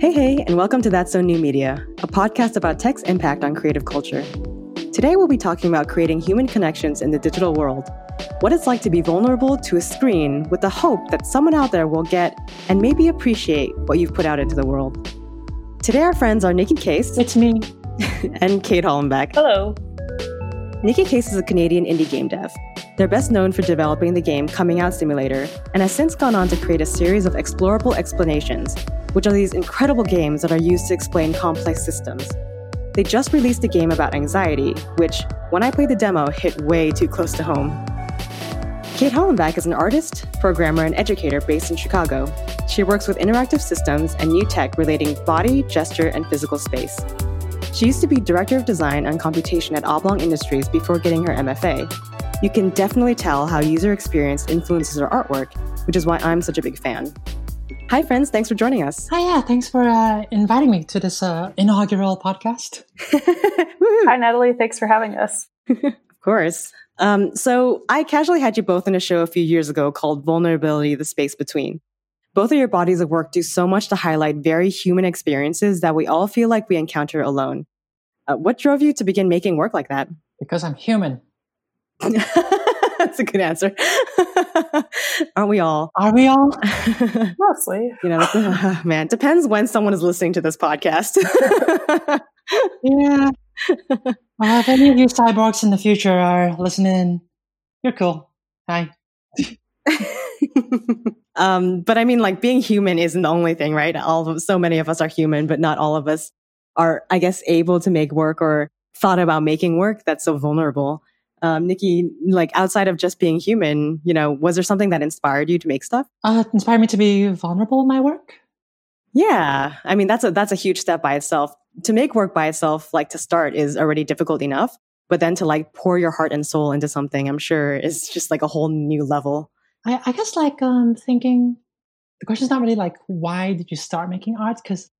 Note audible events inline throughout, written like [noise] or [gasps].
Hey, hey, and welcome to That's So New Media, a podcast about tech's impact on creative culture. Today, we'll be talking about creating human connections in the digital world, what it's like to be vulnerable to a screen with the hope that someone out there will get and maybe appreciate what you've put out into the world. Today, our friends are Nicky Case. It's me. [laughs] and Kate Hollenbach. Hello. Nicky Case is a Canadian indie game dev. They're best known for developing the game Coming Out Simulator and has since gone on to create a series of explorable explanations, which are these incredible games that are used to explain complex systems. They just released a game about anxiety, which, when I played the demo, hit way too close to home. Kate Hollenbach is an artist, programmer, and educator based in Chicago. She works with interactive systems and new tech relating body, gesture, and physical space. She used to be director of design and computation at Oblong Industries before getting her MFA. You can definitely tell how user experience influences her artwork, which is why I'm such a big fan. Hi, friends. Thanks for joining us. Hi, yeah. Thanks for uh, inviting me to this uh, inaugural podcast. [laughs] Hi, Natalie. Thanks for having us. [laughs] of course. Um, so, I casually had you both in a show a few years ago called Vulnerability The Space Between. Both of your bodies of work do so much to highlight very human experiences that we all feel like we encounter alone. Uh, what drove you to begin making work like that? Because I'm human. [laughs] [laughs] That's a good answer. [laughs] Aren't we all? Are we all? [laughs] Mostly. You know, [sighs] man, depends when someone is listening to this podcast. yeah. Well, if any of you cyborgs in the future are listening, you're cool. Hi. um, but I mean, like being human isn't the only thing, right? All of, so many of us are human, but not all of us are, I guess, able to make work or thought about making work that's so vulnerable. Um, Nicky, like outside of just being human, you know, was there something that inspired you to make stuff? Uh, inspired me to be vulnerable in my work. Yeah, I mean that's a that's a huge step by itself. To make work by itself, like to start, is already difficult enough. But then to like pour your heart and soul into something, I'm sure is just like a whole new level. I, I guess like um thinking the question is not really like why did you start making art because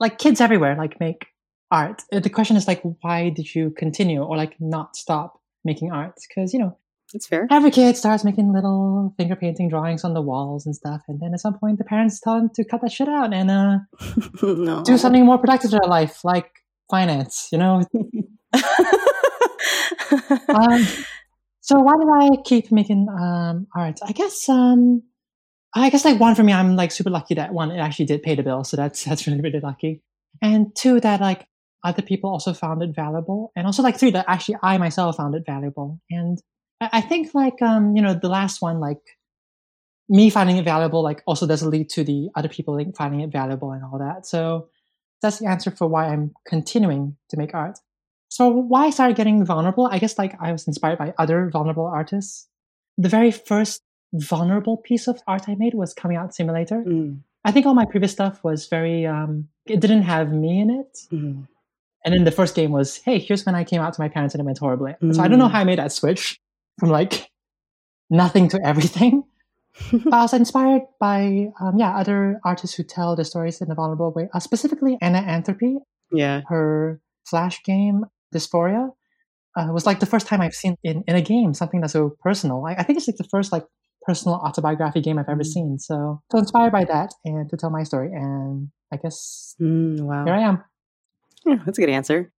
like kids everywhere like make art. Uh, the question is like why did you continue or like not stop making art because you know it's fair. Every kid starts making little finger painting drawings on the walls and stuff, and then at some point the parents tell them to cut that shit out and uh, [laughs] no. do something more productive in their life, like finance. You know. [laughs] um, so why did I keep making um, art? I guess um, I guess like one for me, I'm like super lucky that one it actually did pay the bill, so that's [laughs] that's really really lucky. And two, that like other people also found it valuable, and also like three, that actually I myself found it valuable, and I think like um, you know the last one like me finding it valuable like also does lead to the other people like, finding it valuable and all that. So that's the answer for why I'm continuing to make art. So why I started getting vulnerable, I guess like I was inspired by other vulnerable artists. The very first vulnerable piece of art I made was coming out simulator. Mm. I think all my previous stuff was very um it didn't have me in it. Mm. And then the first game was, hey, here's when I came out to my parents and it went horribly. Mm. So I don't know how I made that switch from like nothing to everything. but [laughs] I was inspired by, um, yeah, other artists who tell the stories in a vulnerable way. Uh, specifically, Anna Anthropy. Yeah. Her Flash game, Dysphoria, uh, was like the first time I've seen in, in a game something that's so personal. I, I think it's like the first like personal autobiography game I've ever mm. seen. So, so inspired by that and to tell my story. And I guess mm, wow. here I am. Yeah, that's a good answer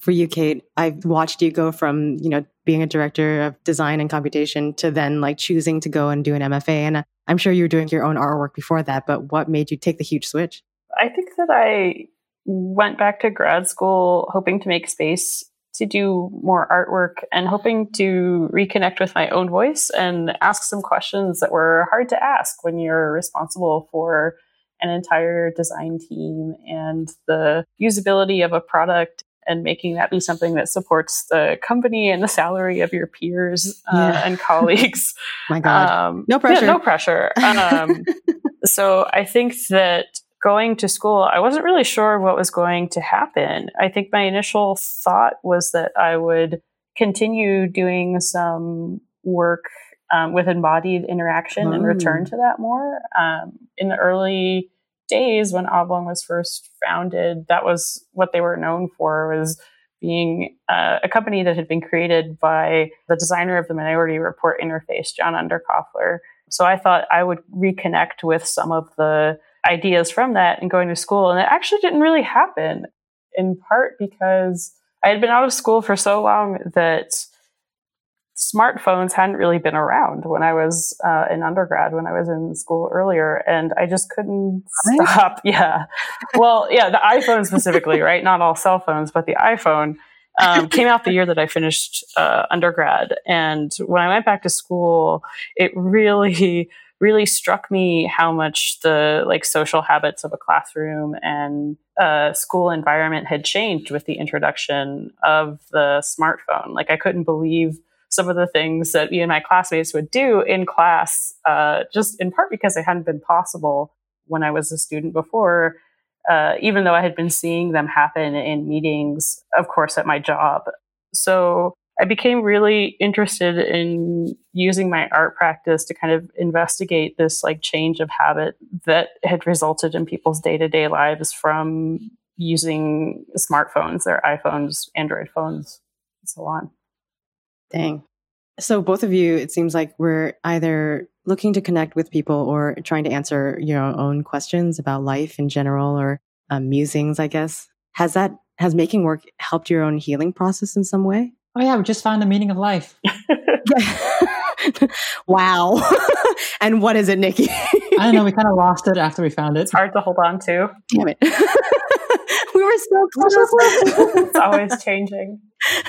for you, Kate, I've watched you go from, you know, being a director of design and computation to then like choosing to go and do an MFA. And I'm sure you were doing your own artwork before that, but what made you take the huge switch? I think that I went back to grad school hoping to make space to do more artwork and hoping to reconnect with my own voice and ask some questions that were hard to ask when you're responsible for an entire design team and the usability of a product and making that be something that supports the company and the salary of your peers uh, yeah. and colleagues. [laughs] My God, um, no pressure. Yeah, no pressure. [laughs] Um, so I think that going to school, I wasn't really sure what was going to happen. I think my initial thought was that I would continue doing some work um, with embodied interaction oh. and return oh. to that more. Um, in the early days when Oblong was first founded, that was what they were known for was being uh, a company that had been created by the designer of the Minority Report interface, John Underkoffler. So I thought I would reconnect with some of the ideas from that and going to school. And it actually didn't really happen in part because I had been out of school for so long that smartphones hadn't really been around when I was uh, in undergrad, when I was in school earlier, and I just couldn't right. stop. [laughs] Yeah. Well, yeah, the iPhone specifically, [laughs] right? Not all cell phones, but the iPhone um, came out the year that I finished uh, undergrad. And when I went back to school, it really, really struck me how much the like social habits of a classroom and uh, school environment had changed with the introduction of the smartphone. Like I couldn't believe some of the things that me and my classmates would do in class, uh, just in part because it hadn't been possible when I was a student before, uh, even though I had been seeing them happen in meetings, of course, at my job. So I became really interested in using my art practice to kind of investigate this like change of habit that had resulted in people's day to day lives from using smartphones, their iPhones, Android phones, and so on. Dang. So both of you, it seems like we're either looking to connect with people or trying to answer your own questions about life in general or um, musings, I guess. Has that, has making work helped your own healing process in some way? Oh yeah, we just found the meaning of life. [laughs] [laughs] wow. [laughs] and what is it, Nicky? I don't know. We kind of lost it after we found it. It's hard to hold on to. Damn it. [laughs] were so close. [laughs] it's always changing.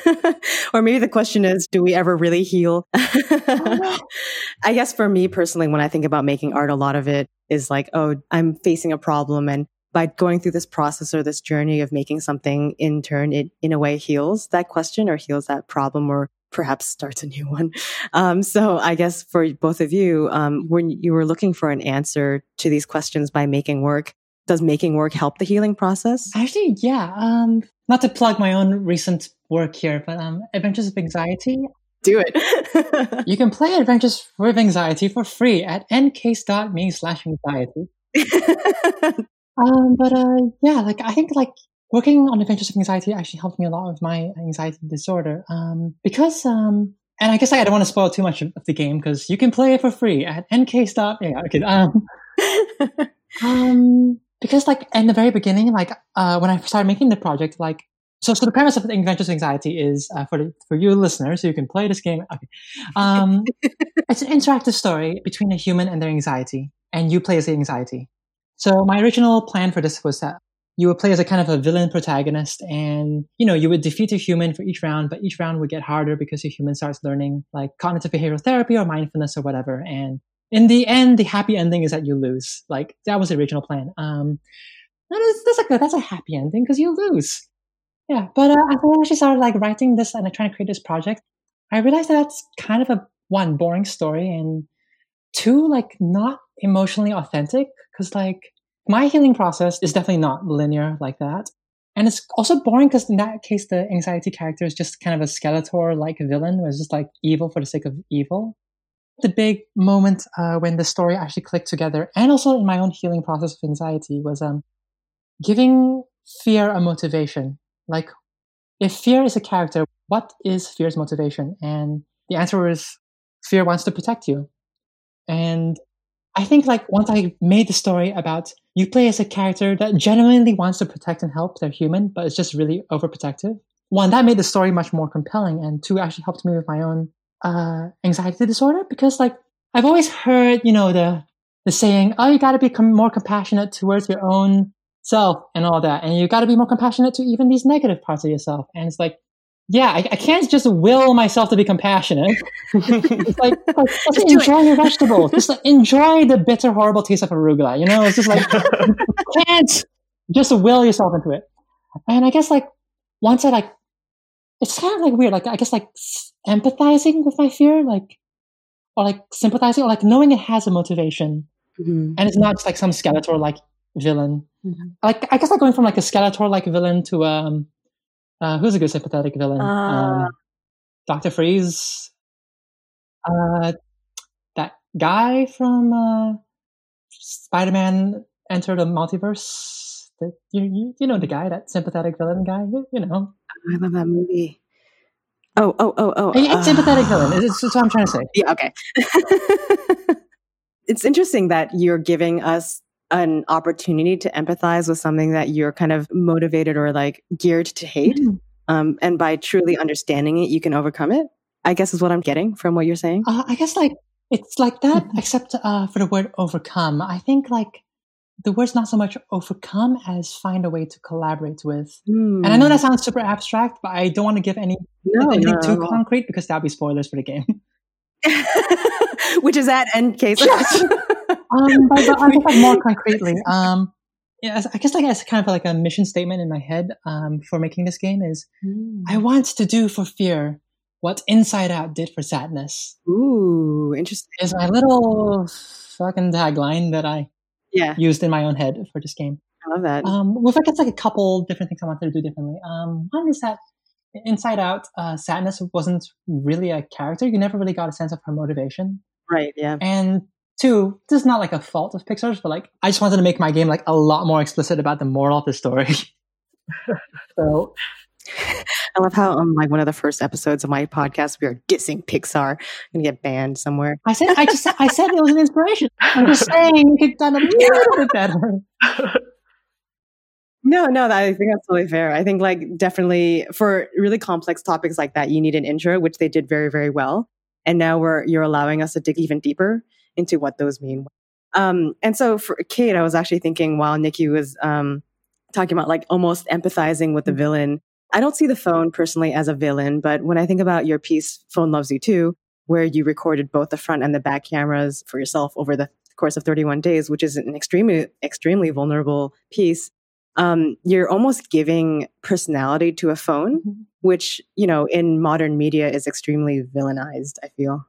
[laughs] or maybe the question is, do we ever really heal? I guess for me personally, when I think about making art, a lot of it is like, oh, I'm facing a problem. And by going through this process or this journey of making something in turn, it in a way heals that question or heals that problem or perhaps starts a new one. Um, so I guess for both of you, um, when you were looking for an answer to these questions by making work, does making work help the healing process? Actually, yeah. Um, not to plug my own recent work here, but um, Adventures of Anxiety. Do it. [laughs] you can play Adventures with Anxiety for free at ncase.me slash anxiety. [laughs] um, but uh, yeah, like I think like working on Adventures of Anxiety actually helped me a lot with my anxiety disorder. Um, because um, and I guess I don't want to spoil too much of the game because you can play it for free at ncase. Yeah, okay. Um, [laughs] um, because like in the very beginning, like uh, when I started making the project, like so, so the premise of Adventures Anxiety is uh, for the, for you listeners, so you can play this game. Okay, um, [laughs] it's an interactive story between a human and their anxiety, and you play as the anxiety. So, my original plan for this was that you would play as a kind of a villain protagonist, and you know you would defeat a human for each round, but each round would get harder because your human starts learning like cognitive behavioral therapy or mindfulness or whatever. And in the end, the happy ending is that you lose. Like that was the original plan. Um, that's, that's like a, that's a happy ending because you lose. Yeah, but uh, as I actually started like writing this and like, trying to create this project, I realized that that's kind of a one boring story and two like not emotionally authentic because like my healing process is definitely not linear like that. And it's also boring because in that case, the anxiety character is just kind of a Skeletor like villain is just like evil for the sake of evil. The big moment uh, when the story actually clicked together, and also in my own healing process of anxiety, was um, giving fear a motivation. Like, if fear is a character, what is fear's motivation? And the answer is fear wants to protect you. And I think like once I made the story about you play as a character that genuinely wants to protect and help, they're human, but it's just really overprotective. One, that made the story much more compelling, and two, actually helped me with my own uh, anxiety disorder because like I've always heard, you know, the the saying, "Oh, you got to be com- more compassionate towards your own self and all that. And you got to be more compassionate to even these negative parts of yourself. And it's like, yeah, I, I can't just will myself to be compassionate. it's like, like [laughs] just enjoy your vegetables. Just like, enjoy the bitter, horrible taste of arugula. You know, it's just like, [laughs] you can't just will yourself into it. And I guess like, once I like, it's kind of like weird. Like, I guess like empathizing with my fear, like, or like sympathizing, or like knowing it has a motivation. Mm-hmm. And it's not just like some Skeletor like villain. Mm-hmm. Like I guess like going from like a Skeletor like villain to um uh who's a good sympathetic villain? Uh, um, Doctor Freeze. Uh that guy from uh Spider Man Enter the Multiverse. The, you, you you know the guy, that sympathetic villain guy, you, you know. I love that movie. Oh, oh, oh, oh. It's uh, sympathetic villain. It's, it's what I'm trying to say. Yeah, okay. [laughs] it's interesting that you're giving us an opportunity to empathize with something that you're kind of motivated or like geared to hate. Mm. Um, and by truly understanding it, you can overcome it. I guess is what I'm getting from what you're saying. Uh, I guess like it's like that, except uh, for the word overcome. I think like the word's not so much overcome as find a way to collaborate with. Mm. And I know that hmm. sounds super abstract, but I don't want to give any no, anything no, too no. concrete because that'd be spoilers for the game. [laughs] [laughs] Which is at ncase. Yes. um, but, but I guess like more [laughs] concretely, um, yeah, I guess like as kind of like a mission statement in my head um, for making this game is mm. I want to do for fear what Inside Out did for sadness. Ooh, interesting. Is my little fucking tagline that I yeah used in my own head for this game. I love that. Um, with I guess like a couple different things I wanted to do differently. Um, one is that Inside Out, uh, sadness wasn't really a character. You never really got a sense of her motivation. Right. Yeah. And two, this is not like a fault of Pixar's, but like I just wanted to make my game like a lot more explicit about the moral of the story. [laughs] so I love how on like one of the first episodes of my podcast we are dissing Pixar. and get banned somewhere. I said I just I said it was an inspiration. I'm just saying you could done a little bit better. [laughs] No, no, I think that's totally fair. I think like definitely for really complex topics like that, you need an intro, which they did very, very well. And now we're you're allowing us to dig even deeper into what those mean. Um, and so for Kate, I was actually thinking while Nicky was um, talking about like almost empathizing with the villain, I don't see the phone personally as a villain, but when I think about your piece, Phone Loves You Too, where you recorded both the front and the back cameras for yourself over the course of 31 days, which is an extremely, extremely vulnerable piece, um, you're almost giving personality to a phone, mm-hmm. which, you know, in modern media is extremely villainized, I feel.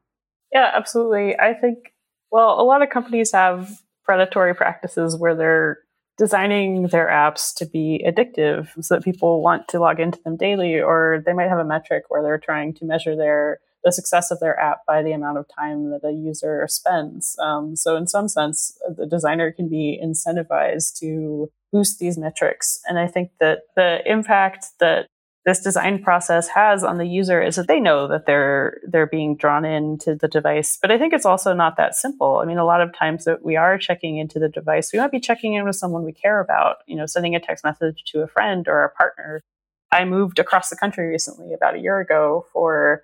Yeah, absolutely. I think, well, a lot of companies have predatory practices where they're designing their apps to be addictive so that people want to log into them daily or they might have a metric where they're trying to measure their the success of their app by the amount of time that a user spends. Um, so in some sense the designer can be incentivized to boost these metrics. And i think that the impact that this design process has on the user is that they know that they're they're being drawn into the device but i think it's also not that simple. I mean a lot of times that we are checking into the device we might be checking in with someone we care about you know sending a text message to a friend or a partner. I moved across the country recently about a year ago for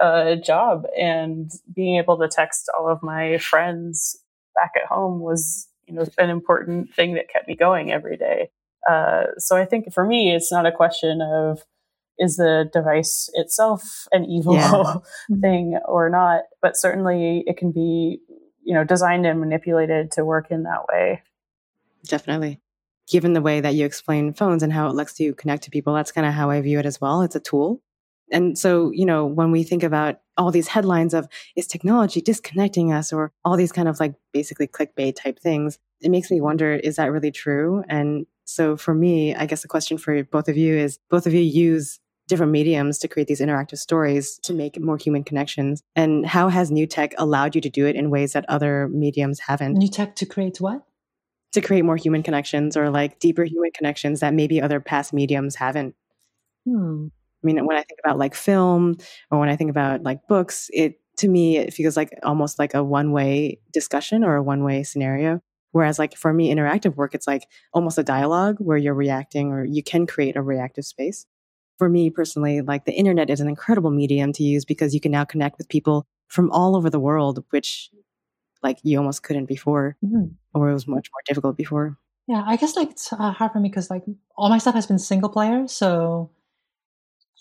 a job and being able to text all of my friends back at home was you know an important thing that kept me going every day uh, so I think for me, it's not a question of is the device itself an evil yeah. [laughs] Thing or not, but certainly it can be, you know, designed and manipulated to work in that way. Definitely. Given the way that you explain phones and how it lets you connect to people, that's kind of how I view it as well. It's a tool. And so, you know, when we think about all these headlines of is technology disconnecting us or all these kind of like basically clickbait type things, it makes me wonder is that really true? And so for me, I guess the question for both of you is both of you use different mediums to create these interactive stories to make more human connections. And how has new tech allowed you to do it in ways that other mediums haven't? New tech to create what? To create more human connections or like deeper human connections that maybe other past mediums haven't. Hmm. I mean, when I think about like film or when I think about like books, it to me it feels like almost like a one way discussion or a one way scenario. Whereas, like for me, interactive work, it's like almost a dialogue where you're reacting or you can create a reactive space. For me personally, like the internet is an incredible medium to use because you can now connect with people from all over the world, which like you almost couldn't before, mm-hmm. or it was much more difficult before. Yeah, I guess like it's uh, hard for me because like all my stuff has been single player, so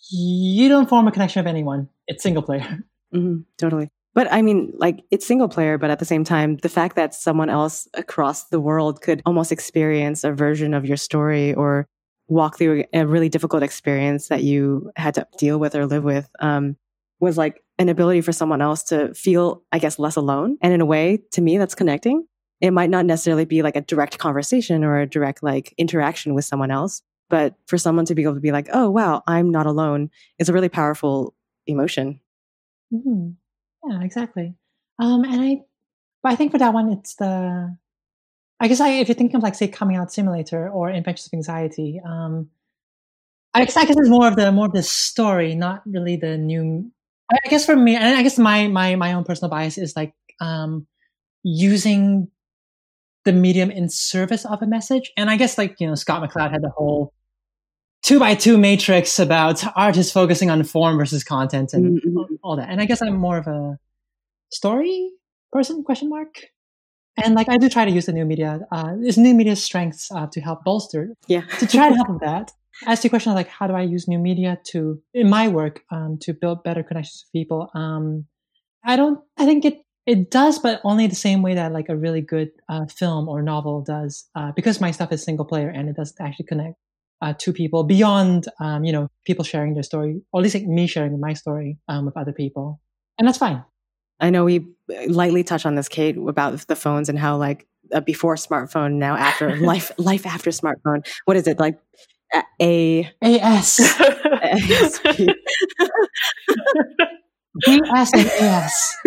you don't form a connection with anyone. It's single player. Mm-hmm, totally. But I mean, like it's single player, but at the same time, the fact that someone else across the world could almost experience a version of your story or walk through a really difficult experience that you had to deal with or live with um, was like an ability for someone else to feel, I guess, less alone. And in a way, to me, that's connecting. It might not necessarily be like a direct conversation or a direct like interaction with someone else, but for someone to be able to be like, oh, wow, I'm not alone is a really powerful emotion. Mm-hmm. Yeah, exactly. Um, and I, but I think for that one, it's the, I guess I, if you think of like say coming out simulator or infectious anxiety, um, I guess I guess it's more of the more of the story, not really the new. I guess for me, and I guess my my my own personal bias is like um, using the medium in service of a message. And I guess like, you know, Scott McCloud had the whole two by two matrix about artists focusing on form versus content and mm-hmm. all that. And I guess I'm more of a story person question mark. And like I do try to use the new media, uh, this new media strengths uh, to help bolster, yeah, [laughs] to try to help with that. As to your question of like how do I use new media to in my work um, to build better connections with people, um, I don't. I think it it does, but only the same way that like a really good uh, film or novel does, uh, because my stuff is single player and it doesn't actually connect uh, to people beyond, um, you know, people sharing their story, or at least like me sharing my story um, with other people, and that's fine. I know we lightly touch on this, Kate, about the phones and how like uh, before smartphone, now after [laughs] life, life after smartphone. What is it like? A AS. [laughs] [laughs] And AS.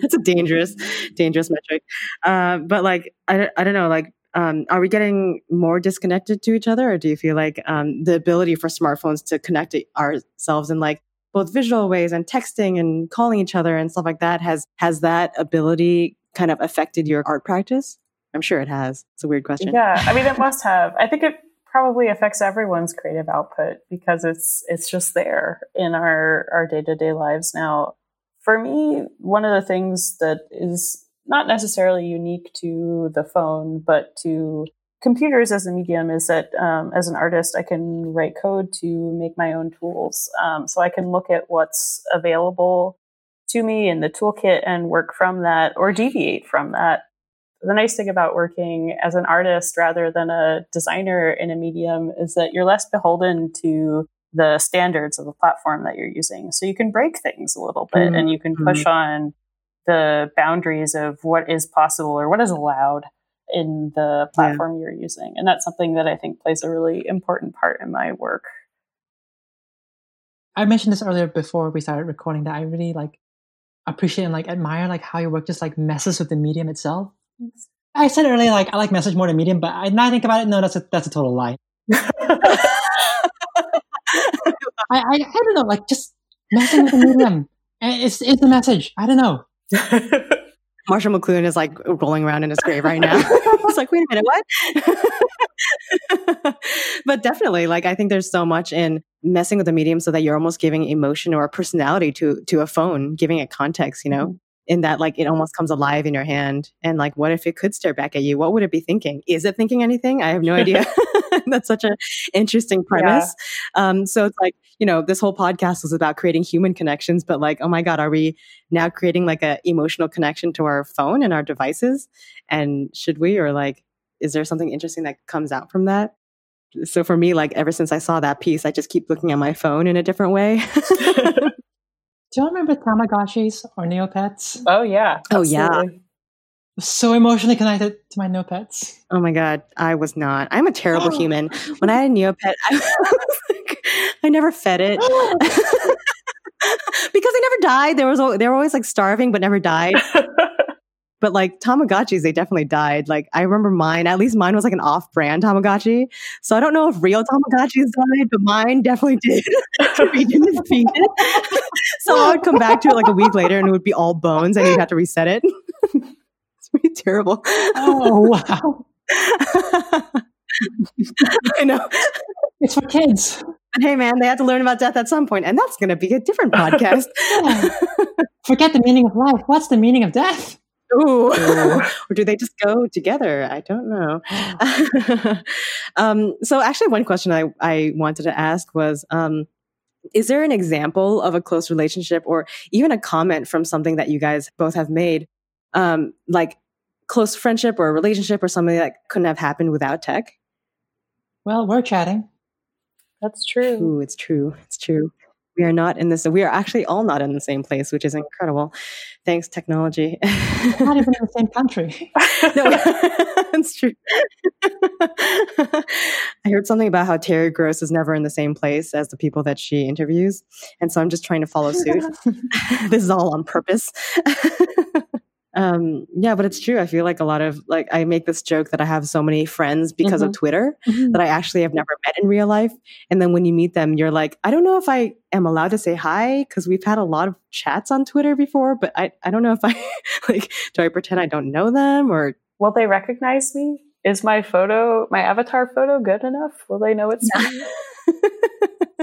That's a dangerous, dangerous metric. Uh, but like, I, I don't know, like, um, are we getting more disconnected to each other or do you feel like um, the ability for smartphones to connect ourselves in like both visual ways and texting and calling each other and stuff like that has has that ability kind of affected your art practice? I'm sure it has. It's a weird question. Yeah i mean it must [laughs] have. I think it probably affects everyone's creative output because it's it's just there in our our day-to-day lives now. For me one of the things that is not necessarily unique to the phone but to computers as a medium is that um, as an artist, I can write code to make my own tools. Um, so I can look at what's available to me in the toolkit and work from that or deviate from that. The nice thing about working as an artist rather than a designer in a medium is that you're less beholden to the standards of the platform that you're using. So you can break things a little bit mm-hmm. and you can push mm-hmm. on the boundaries of what is possible or what is allowed in the platform yeah. you're using. And that's something that I think plays a really important part in my work. I mentioned this earlier before we started recording that I really like appreciate and like admire like how your work just like messes with the medium itself. I said earlier like I like message more than medium, but I now think about it, no, that's a that's a total lie. [laughs] [laughs] I, I, I don't know, like just messing with the medium. [laughs] It's it's the message. I don't know. [laughs] Marshall McLuhan is like rolling around in his grave right now. [laughs] He's like, wait a minute, what? [laughs] but definitely, like, I think there's so much in messing with the medium so that you're almost giving emotion or personality to to a phone, giving it context, you know, mm-hmm. in that like it almost comes alive in your hand. And like, what if it could stare back at you? What would it be thinking? Is it thinking anything? I have no idea. [laughs] That's such an interesting premise. Yeah. Um, so it's like, you know, this whole podcast was about creating human connections, but like, oh my God, are we now creating like an emotional connection to our phone and our devices? And should we, or like, is there something interesting that comes out from that? So for me, like ever since I saw that piece, I just keep looking at my phone in a different way. [laughs] [laughs] Do you remember Tamagotchis or Neopets? Oh yeah. Oh yeah so emotionally connected to my Neopets. Oh my god, I was not. I'm a terrible oh. human. When I had a Neopet, I, [laughs] like, I never fed it [laughs] because they never died. There was they were always like starving, but never died. [laughs] but like Tamagotchis, they definitely died. Like I remember mine. At least mine was like an off-brand Tamagotchi. So I don't know if real Tamagotchis died, but mine definitely did. we didn't feed it. so I would come back to it like a week later, and it would be all bones, and you'd have to reset it pretty [laughs] terrible. Oh, wow. [laughs] I know. It's for kids. Hey, man, they had to learn about death at some point, and that's going to be a different [laughs] podcast. Forget the meaning of life. What's the meaning of death? Ooh. or do they just go together? I don't know. um, so, actually, one question I, I wanted to ask was um, Is there an example of a close relationship or even a comment from something that you guys both have made? Um, like close friendship or a relationship or something that couldn't have happened without tech? Well, we're chatting. That's true. Ooh, it's true. It's true. We are not in this. We are actually all not in the same place, which is incredible. Thanks, technology. not even in the same country. [laughs] no, [laughs] that's true. [laughs] I heard something about how Terry Gross is never in the same place as the people that she interviews, and so I'm just trying to follow suit. this is all on purpose um yeah but it's true i feel like a lot of like i make this joke that i have so many friends because mm-hmm. of twitter mm-hmm. that i actually have never met in real life and then when you meet them you're like i don't know if i am allowed to say hi because we've had a lot of chats on twitter before but i i don't know if i [laughs] like do i pretend i don't know them or will they recognize me? Is my photo, my avatar photo good enough? Will they know it's me?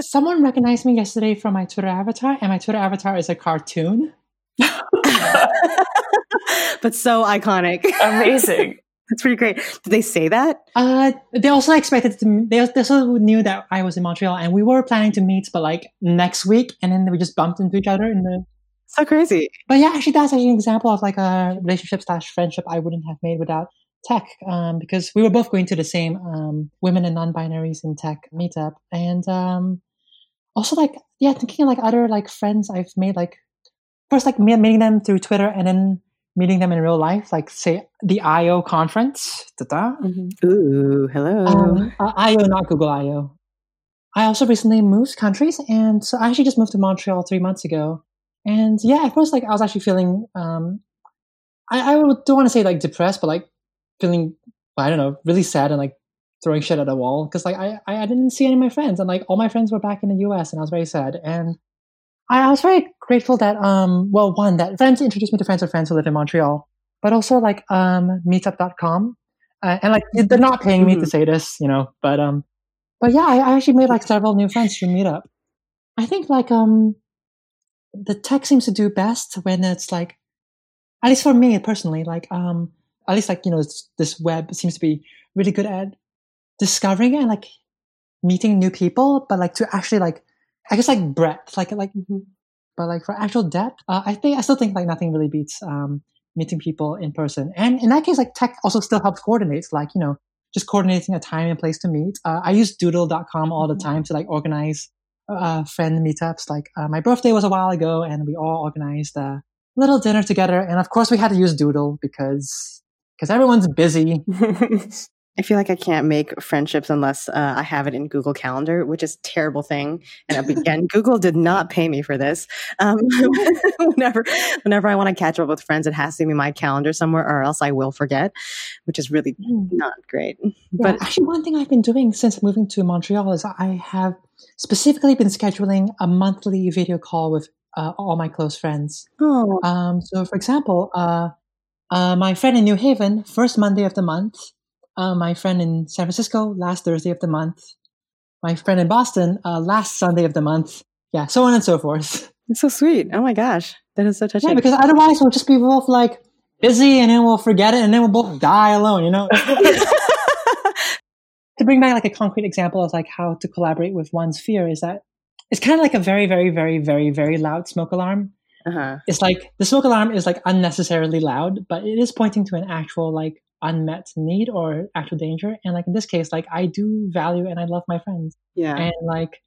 [laughs] Someone recognized me yesterday from my Twitter avatar, and my Twitter avatar is a cartoon. [laughs] but so iconic. Amazing. [laughs] That's pretty great. Did they say that? Uh, they also expected to. They also knew that I was in Montreal, and we were planning to meet, but like next week, and then we just bumped into each other in the. So crazy. But yeah, actually, that's actually an example of like a relationship slash friendship I wouldn't have made without tech, um, because we were both going to the same um, women and non-binaries in tech meetup, and um, also like yeah, thinking of like other like friends I've made like first like meeting them through Twitter, and then meeting them in real life, like say the Eyeo conference. Mm-hmm. Ooh, hello. Um, uh, Eyeo, not Google I/O. I also recently moved countries, and so I actually just moved to Montreal three months ago. And yeah, at first, like I was actually feeling, um, I, I don't want to say like depressed, but like feeling, I don't know, really sad and like throwing shit at a wall because like I, I didn't see any of my friends, and like all my friends were back in the U.S. and I was very sad. And I, was very grateful that, um, well, one, that friends introduced me to friends of friends who live in Montreal, but also like um, meetup.com. Uh, and like they're not paying me mm-hmm. to say this, you know, but um, but yeah, I, I actually made like several new friends through Meetup. I think like um, the tech seems to do best when it's like, at least for me personally, like um, at least like you know this web seems to be really good at discovering and like meeting new people, but like to actually like I guess like breadth, like like, mm-hmm. but like for actual depth, uh, I think I still think like nothing really beats um, meeting people in person. And in that case, like tech also still helps coordinate, like you know, just coordinating a time and place to meet. Uh, I use Doodle.com all the mm-hmm. time to like organize uh, friend meetups. Like uh, my birthday was a while ago, and we all organized a little dinner together. And of course, we had to use Doodle because because everyone's busy. [laughs] I feel like I can't make friendships unless uh, I have it in Google Calendar, which is a terrible thing. And again, [laughs] Google did not pay me for this. Um, [laughs] whenever, whenever I want to catch up with friends, it has to be my calendar somewhere, or else I will forget, which is really mm. not great. Yeah, but actually, one thing I've been doing since moving to Montreal is I have specifically been scheduling a monthly video call with uh, all my close friends. Oh. Um, so, for example, uh, uh, my friend in New Haven, first Monday of the month uh, my friend in San Francisco last Thursday of the month, my friend in Boston uh, last Sunday of the month. Yeah, so on and so forth. It's so sweet. Oh my gosh, that is so touching. Yeah, because otherwise we'll just be both like busy, and then we'll forget it, and then we'll both die alone. You know. [laughs] to bring back like a concrete example of like how to collaborate with one's fear is that it's kind of like a very, very, very, very, very loud smoke alarm. Uh-huh. It's like the smoke alarm is like unnecessarily loud, but it is pointing to an actual like unmet need or actual danger. And like in this case, like I do value and I love my friends. Yeah. And like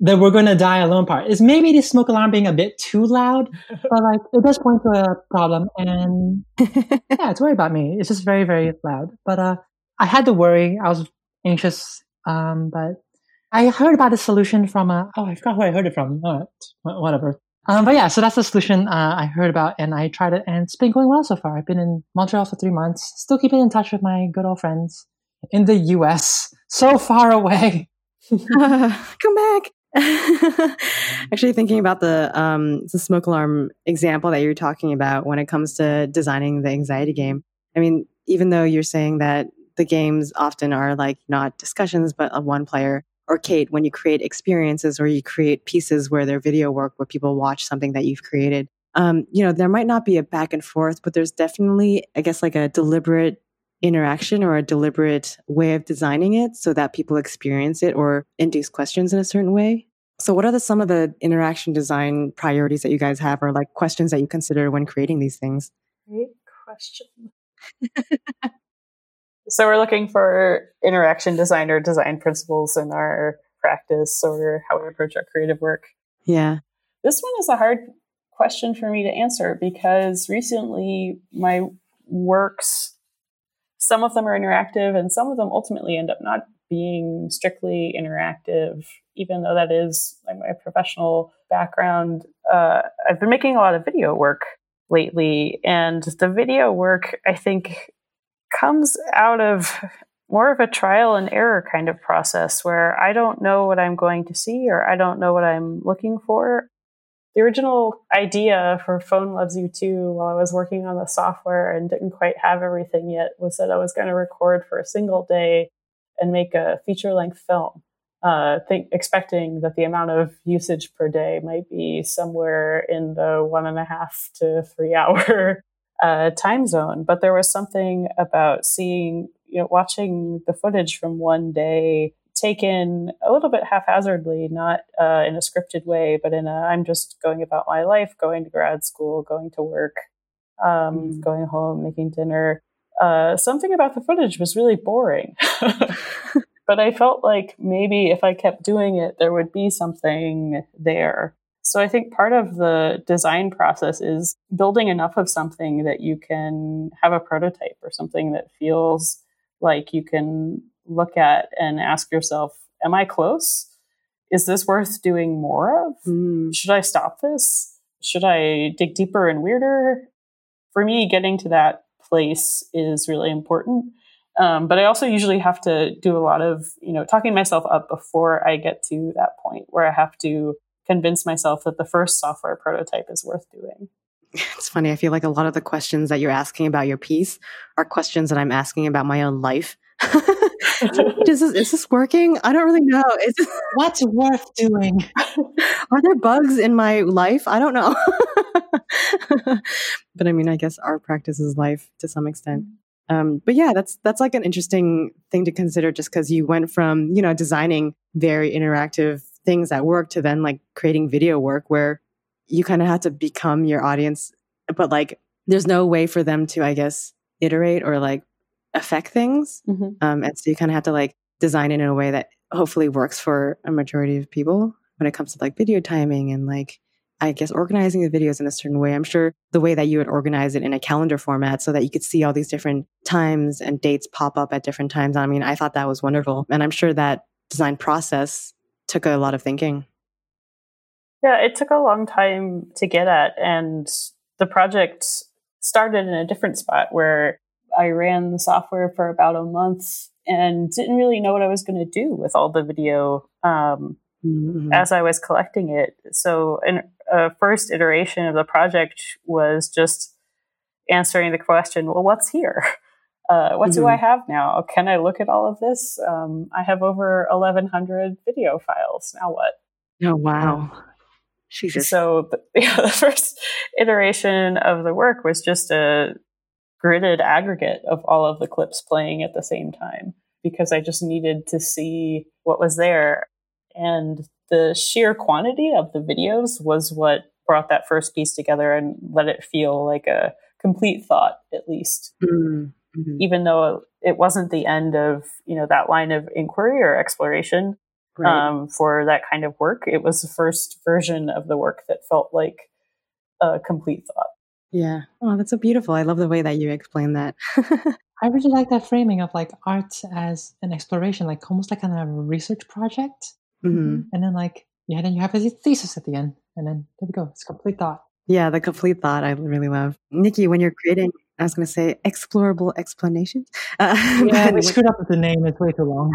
the we're gonna die alone part is maybe the smoke alarm being a bit too loud, [laughs] but like it does point to a problem. And [laughs] yeah, it's worry about me. It's just very, very loud. But uh I had to worry. I was anxious. Um, but I heard about a solution from a, oh, I forgot who I heard it from. Oh, whatever. Um, but yeah, so that's the solution uh, I heard about, and I tried it, and it's been going well so far. I've been in Montreal for three months, still keeping in touch with my good old friends in the U.S. So far away. [laughs] Come back. [laughs] Actually, thinking about the um, the smoke alarm example that you're talking about when it comes to designing the anxiety game. I mean, even though you're saying that the games often are like not discussions, but a one player or Kate, when you create experiences or you create pieces where they're video work, where people watch something that you've created, um, you know, there might not be a back and forth, but there's definitely, I guess, like a deliberate interaction or a deliberate way of designing it so that people experience it or induce questions in a certain way. So, what are the, some of the interaction design priorities that you guys have, or like questions that you consider when creating these things? Great question. [laughs] So we're looking for interaction design or design principles in our practice or how we approach our creative work. Yeah. This one is a hard question for me to answer because recently my works, some of them are interactive and some of them ultimately end up not being strictly interactive, even though that is like my professional background. Uh, I've been making a lot of video work lately, and the video work, I think, comes out of more of a trial and error kind of process where I don't know what I'm going to see or I don't know what I'm looking for. the original idea for Phone Loves You Too while I was working on the software and didn't quite have everything yet was that I was going to record for a single day and make a feature length film. Uh, think, expecting that the amount of usage per day might be somewhere in the one and a half to three [laughs] hour uh, time zone. But there was something about seeing, you know, watching the footage from one day taken a little bit haphazardly, not uh, in a scripted way, but in a I'm just going about my life, going to grad school, going to work, um, mm. going home, making dinner. Uh, something about the footage was really boring. [laughs] but I felt like maybe if I kept doing it, there would be something there. So I think part of the design process is building enough of something that you can have a prototype or something that feels like you can look at and ask yourself, am I close? Is this worth doing more of? Mm. Should I stop this? Should I dig deeper and weirder? For me, getting to that place is really important. Um, but I also usually have to do a lot of, you know, talking myself up before I get to that point where I have to convince myself that the first software prototype is worth doing. It's funny. I feel like a lot of the questions that you're asking about your piece are questions that I'm asking about my own life. [laughs] is, this, is this working? I don't really know. Is this, [laughs] What's worth doing? Are there bugs in my life? I don't know. [laughs] but I mean, I guess our practice is life to some extent. Um, but yeah, that's that's like an interesting thing to consider, just because you went from you know designing very interactive things at work to then like creating video work where you kind of have to become your audience, but like there's no way for them to, I guess, iterate or like affect things. Mm-hmm. Um, and so you kind of have to like design it in a way that hopefully works for a majority of people when it comes to like video timing and like I guess organizing the videos in a certain way. I'm sure the way that you would organize it in a calendar format so that you could see all these different times and dates pop up at different times. I mean, I thought that was wonderful. And I'm sure that design process took a lot of thinking. Yeah, it took a long time to get at. And the project started in a different spot where I ran the software for about a month and didn't really know what I was going to do with all the video um, mm-hmm. as I was collecting it. So, a first iteration of the project was just answering the question, well, what's here? [laughs] Uh, what mm-hmm. do I mm-hmm. have now? Can I look at all of this? Um, I have over 1,100 video files. Now what? Oh, wow. Jesus. So, the, [laughs] yeah, the first iteration of the work was just a gridded aggregate of all of the clips playing at the same time because I just needed to see what was there. And the sheer quantity of the videos was what brought that first piece together and let it feel like a complete thought, at least. Mm-hmm. Even though it wasn't the end of, you know, that line of inquiry or exploration right. um, for that kind of work, it was the first version of the work that felt like a complete thought. Yeah. Oh, that's so beautiful. I love the way that you explain that. [laughs] I really like that framing of like art as an exploration, like almost like kind of a research project. Mm-hmm. And then like, yeah, then you have a thesis at the end. And then there we go. It's complete thought. Yeah, the complete thought I really love. Nicky, when you're creating, I was going to say explorable explanations. Uh, [laughs] yeah, we screwed up with the name. It's way too long.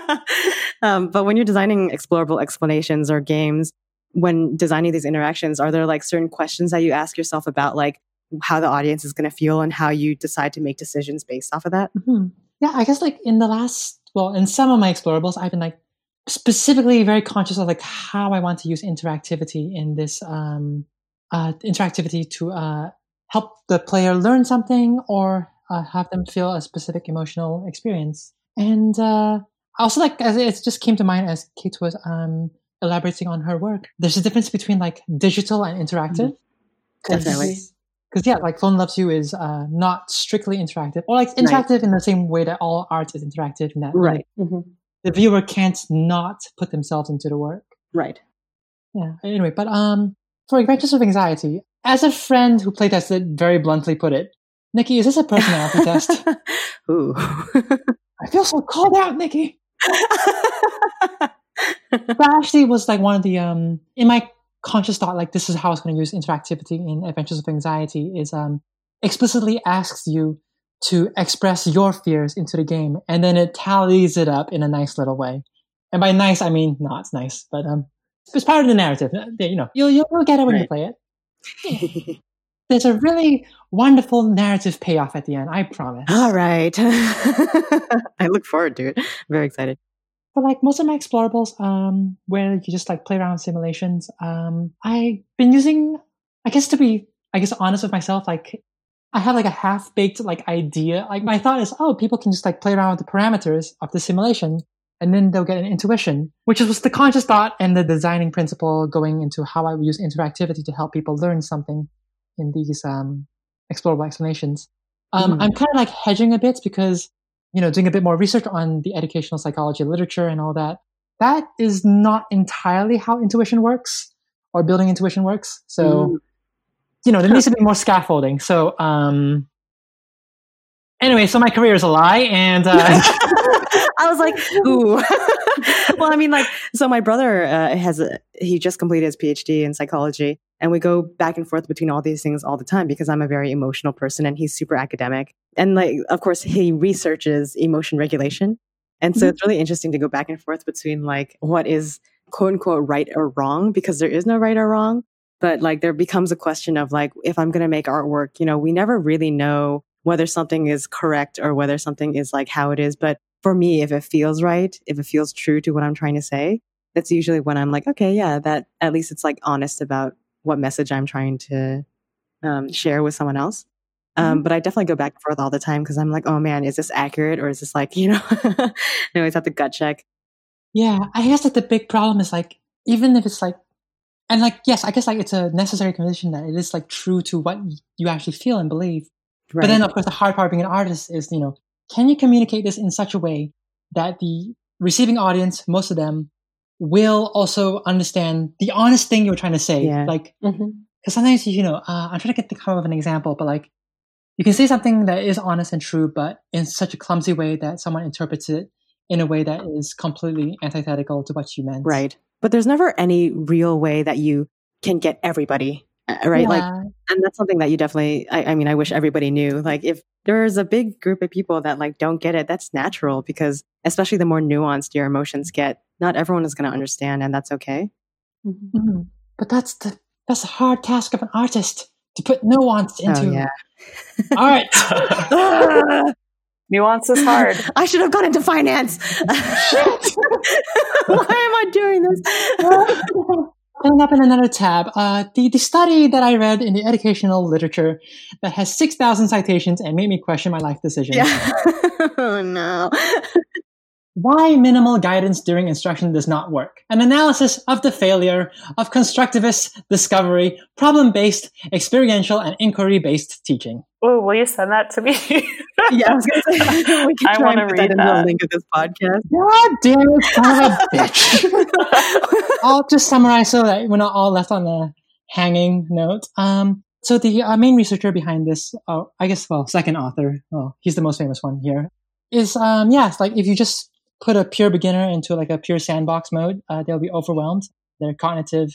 [laughs] um, but when you're designing explorable explanations or games, when designing these interactions, are there like certain questions that you ask yourself about like how the audience is going to feel and how you decide to make decisions based off of that? Mm-hmm. Yeah, I guess like in the last, well, in some of my explorables, I've been like specifically very conscious of like how I want to use interactivity in this um, uh, interactivity to uh, help the player learn something or uh, have them feel a specific emotional experience. And uh, also, like, as it just came to mind as Kate was um, elaborating on her work. There's a difference between like digital and interactive. Mm-hmm. Definitely. Because yeah, like Phone Loves You is uh, not strictly interactive, or like interactive right. in the same way that all art is interactive. In that, right, like, mm-hmm. the viewer can't not put themselves into the work. Right. Yeah. Anyway, but um, for Adventures of Anxiety, as a friend who playtested very bluntly put it, Nicky, is this a personality test? [laughs] Ooh. [laughs] I feel so called out, Nicky. [laughs] that actually was like one of the um in my conscious thought like this is how I was going to use interactivity in Adventures of Anxiety is um explicitly asks you to express your fears into the game and then it tallies it up in a nice little way. And by nice I mean not nice, but um It's part of the narrative. Uh, You know, you'll you'll, you'll get it when you play it. [laughs] There's a really wonderful narrative payoff at the end. I promise. All right. [laughs] I look forward to it. Very excited. But like most of my explorables, um, where you just like play around with simulations, um, I've been using, I guess to be, I guess honest with myself, like I have like a half baked like idea. Like my thought is, oh, people can just like play around with the parameters of the simulation and then they'll get an intuition, which was the conscious thought and the designing principle going into how I would use interactivity to help people learn something in these, um, explorable explanations. Um, Mm. I'm kind of like hedging a bit because you know, doing a bit more research on the educational psychology literature and all that, that is not entirely how intuition works or building intuition works. So, Mm. you know, there needs to be more scaffolding. So, um, anyway, so my career is a lie and, uh, [laughs] I was like, ooh. [laughs] well, I mean, like, so my brother uh, has a, he just completed his PhD in psychology, and we go back and forth between all these things all the time because I'm a very emotional person and he's super academic. And like, of course, he researches emotion regulation, and so Mhm. it's really interesting to go back and forth between like what is quote unquote right or wrong because there is no right or wrong. But like, there becomes a question of like, if I'm going to make artwork, you know, we never really know whether something is correct or whether something is like how it is. But for me, if it feels right, if it feels true to what I'm trying to say, that's usually when I'm like, okay, yeah, that at least it's like honest about what message I'm trying to um, share with someone else. Um, But I definitely go back and forth all the time because I'm like, oh man, is this accurate or is this like, [laughs] you know, I always have to gut check. yeah, I guess that the big problem is like, even if it's like, and like, yes, I guess like it's a necessary condition that it is like true to what you actually feel and believe. Right. But then, of course, the hard part of being an artist is, you know, can you communicate this in such a way that the receiving audience, most of them, will also understand the honest thing you're trying to say? Yeah. Like, because sometimes, you know, uh, I'm trying to get the come up with an example, but like, you can say something that is honest and true, but in such a clumsy way that someone interprets it in a way that is completely antithetical to what you meant. right. But there's never any real way that you can get everybody, uh, right? Like, and that's something that you definitely I, I mean i wish everybody knew like if there's a big group of people that like don't get it that's natural because especially the more nuanced your emotions get not everyone is going to understand and that's okay Mhm. Mhm. But that's the that's the hard task of an artist to put nuance into oh yeah art. [laughs] [laughs] Nuance is hard. [laughs] i should have gone into finance why am i doing this Pulling up in another tab, uh, the, the study that I read in the educational literature that has 6,000 citations and made me question my life decisions. yeah [laughs] oh no Why minimal guidance during instruction does not work. An analysis of the failure of constructivist discovery, problem-based, experiential, and inquiry-based teaching. Oh, will you send that to me? yeah i was going [laughs] to say we can I try wanna and put read that that. the link of this podcast God damn it, son of a bitch. [laughs] I'll just summarize so that we're not all left on a hanging note. Um, so the uh, main researcher behind this, uh, I guess, well, second author, well, he's the most famous one here, is, um, yeah, it's like if you just put a pure beginner into like a pure sandbox mode, uh, they'll be overwhelmed. Their cognitive,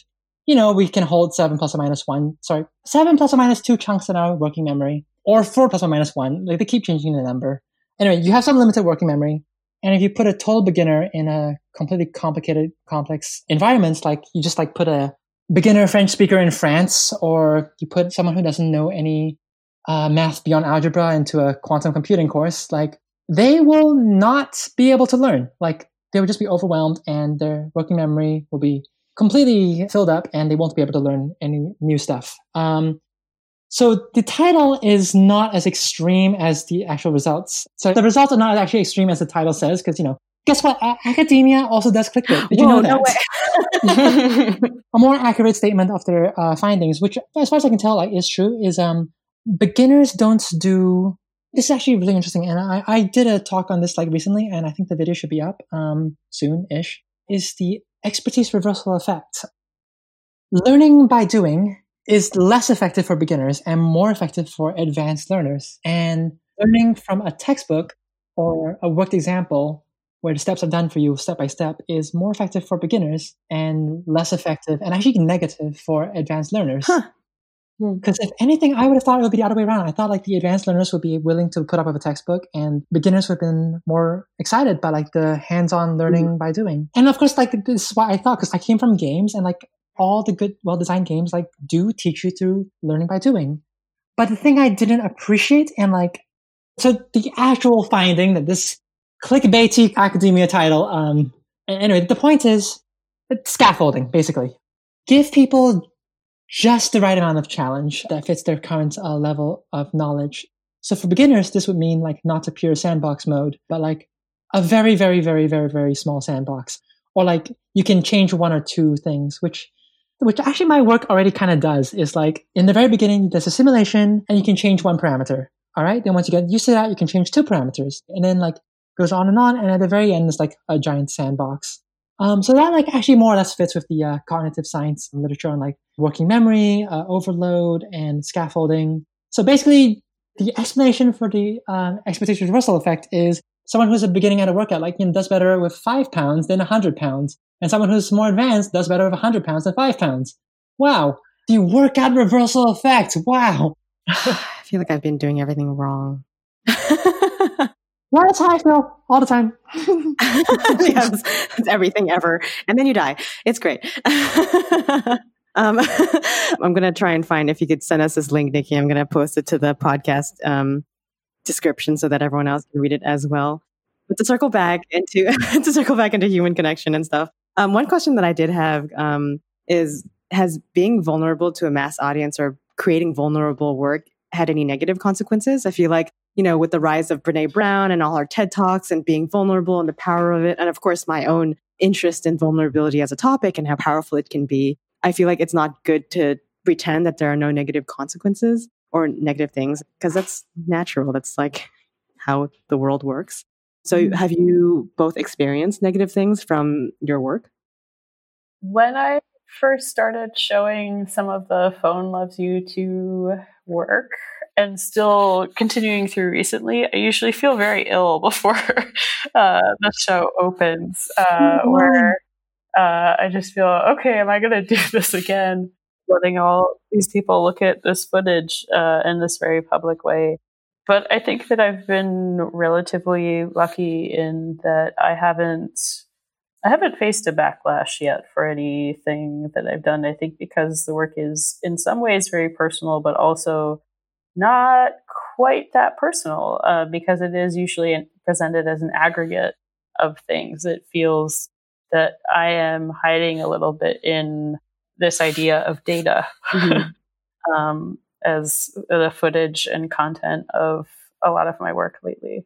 you know, we can hold seven plus or minus one, sorry, seven plus or minus two chunks in our working memory, or four plus or minus one. Like they keep changing the number. Anyway, you have some limited working memory. And if you put a total beginner in a completely complicated, complex environment, like you just like put a beginner French speaker in France, or you put someone who doesn't know any uh, math beyond algebra into a quantum computing course, like they will not be able to learn. Like they will just be overwhelmed, and their working memory will be completely filled up, and they won't be able to learn any new stuff. Um, so the title is not as extreme as the actual results. So the results are not actually extreme as the title says, because you know, guess what? Academia also does clickbait. Did you know that? no way. [laughs] a more accurate statement of their uh, findings, which, as far as I can tell, like is true, is um, beginners don't do. This is actually really interesting, and I, I did a talk on this like recently, and I think the video should be up um, soon-ish. Is the expertise reversal effect? Learning by doing is less effective for beginners and more effective for advanced learners. And learning from a textbook or a worked example where the steps are done for you step by step is more effective for beginners and less effective and actually negative for advanced learners. Because hmm. if anything, I would have thought it would be the other way around. I thought like the advanced learners would be willing to put up with a textbook, and beginners would have been more excited by like the hands-on learning mm-hmm. by doing. And of course, like this is what I thought because I came from games, and like all the good, well-designed games like do teach you through learning by doing. But the thing I didn't appreciate, and like, so the actual finding that this clickbaity academia title, um, anyway, the point is scaffolding, basically. Give people just the right amount of challenge that fits their current uh, level of knowledge. So for beginners, this would mean like not a pure sandbox mode, but like a very, very, very, very, very small sandbox. Or like you can change one or two things, which which actually my work already kind of does is like in the very beginning there's a simulation and you can change one parameter all right? Then once you get used to that you can change two parameters. And then like goes on and on. And at the very end is like a giant sandbox. Um, so that like actually more or less fits with the uh, cognitive science literature on like working memory, uh, overload, and scaffolding. So basically, the explanation for the um, expectation reversal effect is someone who's a beginning at a workout like you know, does better with five pounds than a hundred pounds, and someone who's more advanced does better with a hundred pounds than five pounds. Wow, the workout reversal effect. Wow. [sighs] I feel like I've been doing everything wrong. Yeah, that's how I feel all the time. [laughs] yes, it's everything ever. And then you die. It's great. [laughs] um, [laughs] I'm going to try and find if you could send us this link, Nicky. I'm going to post it to the podcast um, description so that everyone else can read it as well. But to circle back into [laughs] to circle back into human connection and stuff. Um, one question that I did have um, is: Has being vulnerable to a mass audience or creating vulnerable work had any negative consequences? I feel like you know, with the rise of Brene Brown and all our TED Talks and being vulnerable and the power of it. And of course, my own interest in vulnerability as a topic and how powerful it can be. I feel like it's not good to pretend that there are no negative consequences or negative things because that's natural. That's like how the world works. So, mm-hmm. have you both experienced negative things from your work? When I first started showing some of the Phone Loves You Too work, and still continuing through recently, I usually feel very ill before [laughs] uh, the show opens, uh, where uh, I just feel, okay, am I going to do [laughs] this again? Letting all these people look at this footage uh, in this very public way. But I think that I've been relatively lucky in that I haven't. I haven't faced a backlash yet for anything that I've done. I think because the work is in some ways very personal, but also not quite that personal uh, because it is usually presented as an aggregate of things. It feels that I am hiding a little bit in this idea of data mm-hmm. [laughs] um, as the footage and content of a lot of my work lately.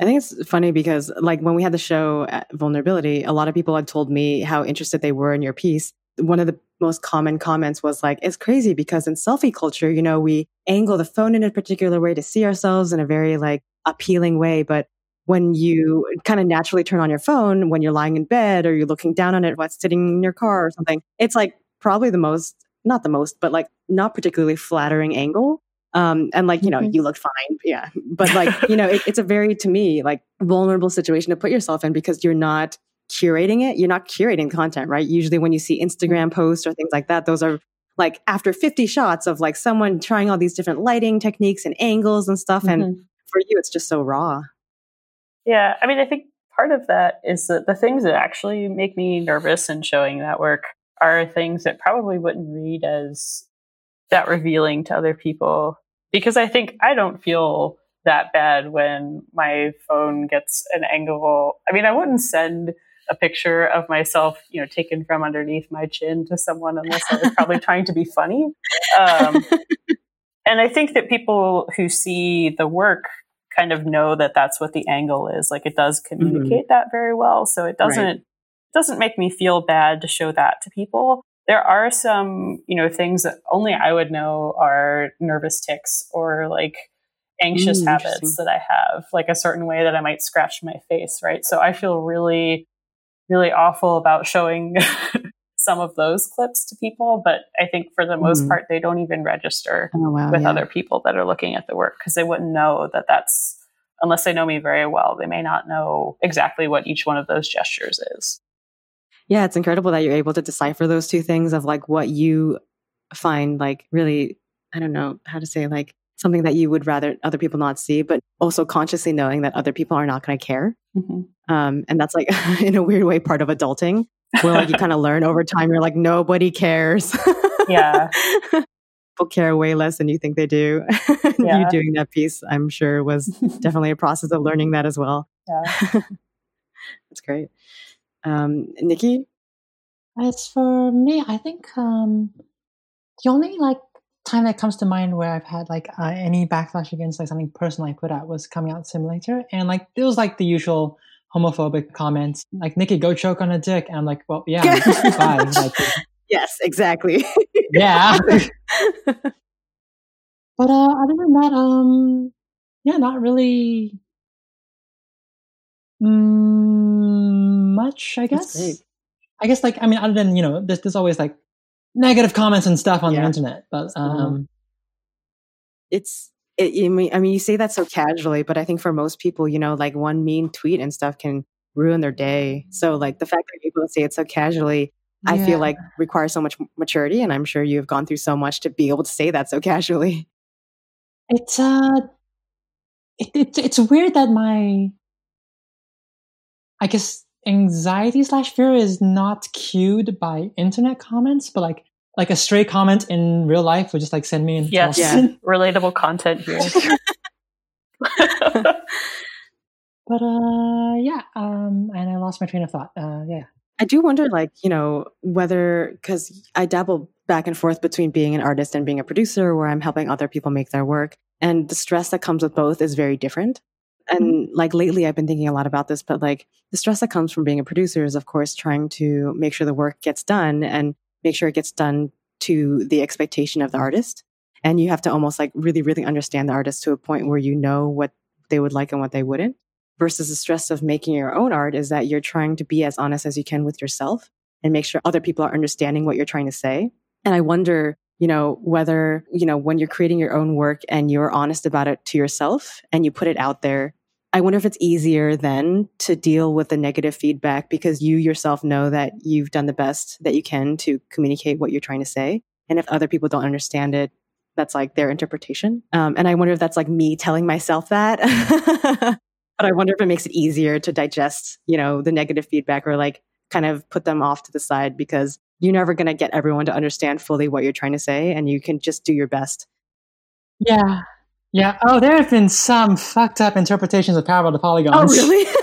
I think it's funny because, like, when we had the show Vulnerability, a lot of people had told me how interested they were in your piece. One of the most common comments was like, it's crazy because in selfie culture, you know, we angle the phone in a particular way to see ourselves in a very like appealing way. But when you kind of naturally turn on your phone when you're lying in bed or you're looking down on it while sitting in your car or something, it's like probably the most, not the most, but like not particularly flattering angle. Um, and like, you know, mm-hmm. you look fine. Yeah. But like, you know, it, it's a very, to me, like vulnerable situation to put yourself in because you're not curating it. You're not curating content, right? Usually when you see Instagram posts or things like that, those are like after 50 shots of like someone trying all these different lighting techniques and angles and stuff. Mm-hmm. And for you, it's just so raw. Yeah. I mean, I think part of that is that the things that actually make me nervous in showing that work are things that probably wouldn't read as that revealing to other people because I think I don't feel that bad when my phone gets an angle. I mean, I wouldn't send a picture of myself, you know, taken from underneath my chin to someone unless I was probably [laughs] trying to be funny. Um, and I think that people who see the work kind of know that that's what the angle is. Like it does mm-hmm. communicate mm-hmm. that very well. So it doesn't right. doesn't make me feel bad to show that to people. There are some, you know, things that only I would know are nervous tics or like anxious mm, habits that I have, like a certain way that I might scratch my face, right? So I feel really really awful about showing [laughs] some of those clips to people, but I think for the most mm. part, they don't even register oh, wow, with yeah. other people that are looking at the work because they wouldn't know that that's, unless they know me very well, they may not know exactly what each one of those gestures is. Yeah, it's incredible that you're able to decipher those two things of like what you find like really, I don't know how to say, like something that you would rather other people not see, but also consciously knowing that other people are not going to care. Mm-hmm. Um, and that's like, [laughs] in a weird way, part of adulting, where like [laughs] you kind of learn over time. You're like, nobody cares. Yeah. [laughs] people care way less than you think they do. [laughs] Yeah. you doing that piece, I'm sure, was definitely a process of learning that as well. Yeah. That's great. Um, Nicky? As for me, I think um, the only like time that comes to mind where I've had like uh, any backlash against like something personal I put out was coming out simulator, and like it was like the usual homophobic comments, like Nicky, go choke on a dick, and I'm like, well, yeah. [laughs] Like, yes, exactly. [laughs] yeah. [laughs] but uh, other than that, um, yeah, not really mm, much. I guess. I guess like I mean, other than you know, there's there's always like negative comments and stuff on yeah. the internet, but um, it's. It, I mean, I mean, you say that so casually, but I think for most people, you know, like one mean tweet and stuff can ruin their day. So, like the fact that people say it so casually, yeah. I feel like requires so much maturity, and I'm sure you've gone through so much to be able to say that so casually. It's uh, it, it it's weird that my, I guess anxiety slash fear is not cued by internet comments, but like like a stray comment in real life would just like send me in. Yes, yeah. [laughs] relatable content here. [laughs] but uh, yeah, um, and I lost my train of thought. Uh, yeah, I do wonder, like you know, whether because I dabble back and forth between being an artist and being a producer, where I'm helping other people make their work, and the stress that comes with both is very different and like lately I've been thinking a lot about this, but like the stress that comes from being a producer is of course trying to make sure the work gets done and make sure it gets done to the expectation of the artist. And you have to almost like really, really understand the artist to a point where you know what they would like and what they wouldn't. Versus the stress of making your own art is that you're trying to be as honest as you can with yourself and make sure other people are understanding what you're trying to say. And I wonder you know, whether, you know, when you're creating your own work and you're honest about it to yourself and you put it out there, I wonder if it's easier then to deal with the negative feedback because you yourself know that you've done the best that you can to communicate what you're trying to say. And if other people don't understand it, that's like their interpretation. Um, and I wonder if that's like me telling myself that. [laughs] but I wonder if it makes it easier to digest, you know, the negative feedback or like kind of put them off to the side because you're never going to get everyone to understand fully what you're trying to say and you can just do your best. Yeah. Yeah. Oh, there have been some fucked up interpretations of Parable to Polygons. Oh, really? [laughs]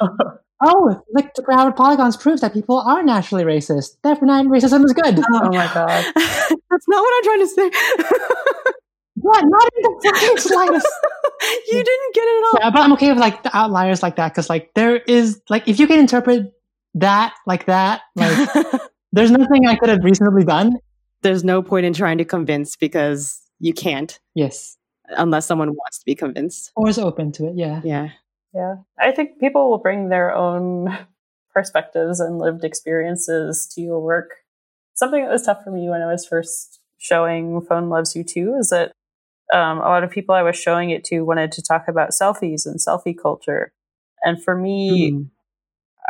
[laughs] oh, like the Parable to Polygons proves that people are naturally racist. Therefore, not racism is good. Oh, my God. [laughs] That's not what I'm trying to say. what? Not in the fucking slightest. you didn't get it at all. Yeah, but I'm okay with like the outliers like that because like there is like if you can interpret that like that, like there's nothing I could have reasonably done. There's no point in trying to convince because you can't. Yes. Unless someone wants to be convinced. Or is open to it. Yeah. Yeah. Yeah. I think people will bring their own perspectives and lived experiences to your work. Something that was tough for me when I was first showing Phone Loves You Too is that um, a lot of people I was showing it to wanted to talk about selfies and selfie culture. And for me, mm.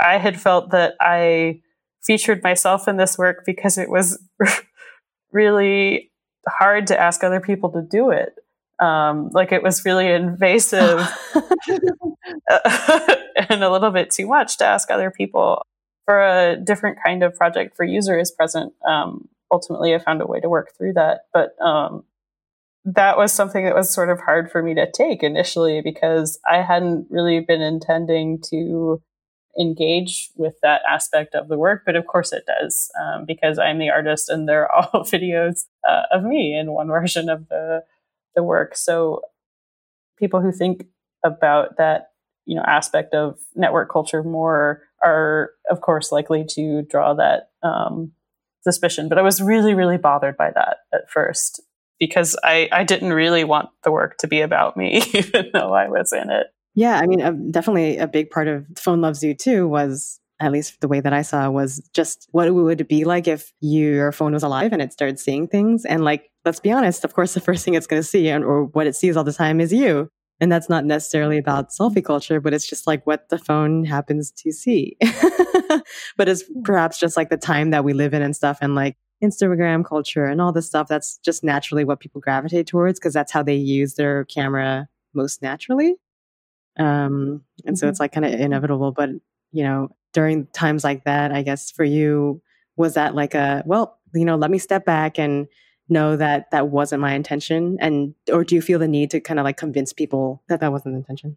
I had felt that I featured myself in this work because it was [laughs] really hard to ask other people to do it. Um, like it was really invasive [laughs] [laughs] and a little bit too much to ask other people for a different kind of project for user is present. Um, ultimately, I found a way to work through that, but um, that was something that was sort of hard for me to take initially because I hadn't really been intending to engage with that aspect of the work, but of course it does um, because I'm the artist and they're [laughs] all videos uh, of me in one version of the the work. So people who think about that you know aspect of network culture more are of course likely to draw that um, suspicion. But I was really really bothered by that at first because I I didn't really want the work to be about me [laughs] even though I was in it. Yeah, I mean, definitely a big part of Phone Loves You too was at least the way that I saw was just what it would be like if your phone was alive and it started seeing things. And like, let's be honest, of course, the [laughs] first thing it's going to see and, or what it sees all the time is you. And that's not necessarily about selfie culture, but it's just like what the phone happens to see. [laughs] but it's hmm. perhaps just like the time that we live in and stuff. And like, Instagram culture and all this stuff, that's just naturally what people gravitate towards because that's how they use their camera most naturally. Um, and mm-hmm. so it's like kind of inevitable. But, you know, during times like that, I guess for you, was that like a, well, you know, let me step back and know that that wasn't my intention? And, or do you feel the need to kind of like convince people that that wasn't the intention?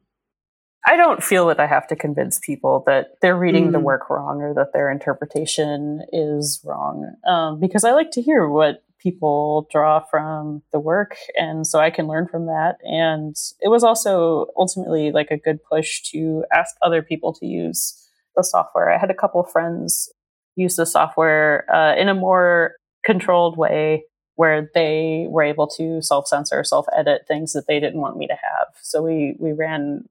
I don't feel that I have to convince people that they're reading mm. the work wrong or that their interpretation is wrong, um, because I like to hear what people draw from the work, and so I can learn from that. And it was also ultimately like a good push to ask other people to use the software. I had a couple friends use the software uh, in a more controlled way where they were able to self censor, self edit things that they didn't want me to have. So we we ran